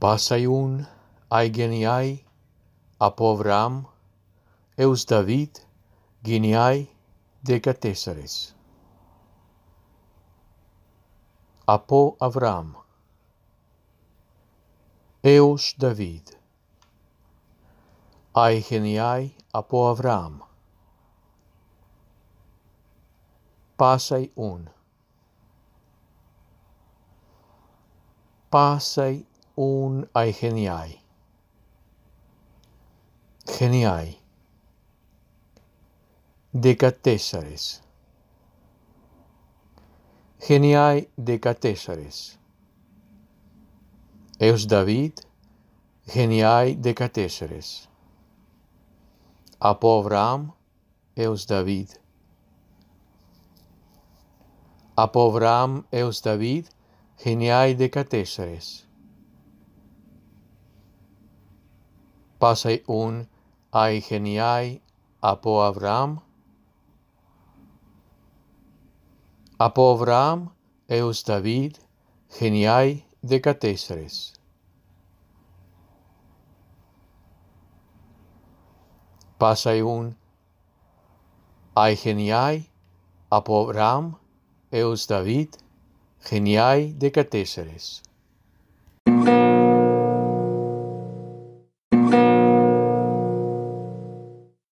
Pasaiun, Aigeniai, Apovram, Eus David, Giniai, Decatesares. Apo Avram, Eus David, Aigeniai, Apo Avram, Pasaiun. Passai Un aigeniai. Geniai. Decatesares. Geniai decatesares. Eus David, geniai decatesares. Apo Avram, eus David. Apo Avram, eus David, geniai decatesares. Pasai un ai geniai apo Avram. Apo Avram, eus David, geniai decatesares. Pasai un ai geniai apo Avram, eus David, geniai decatesares.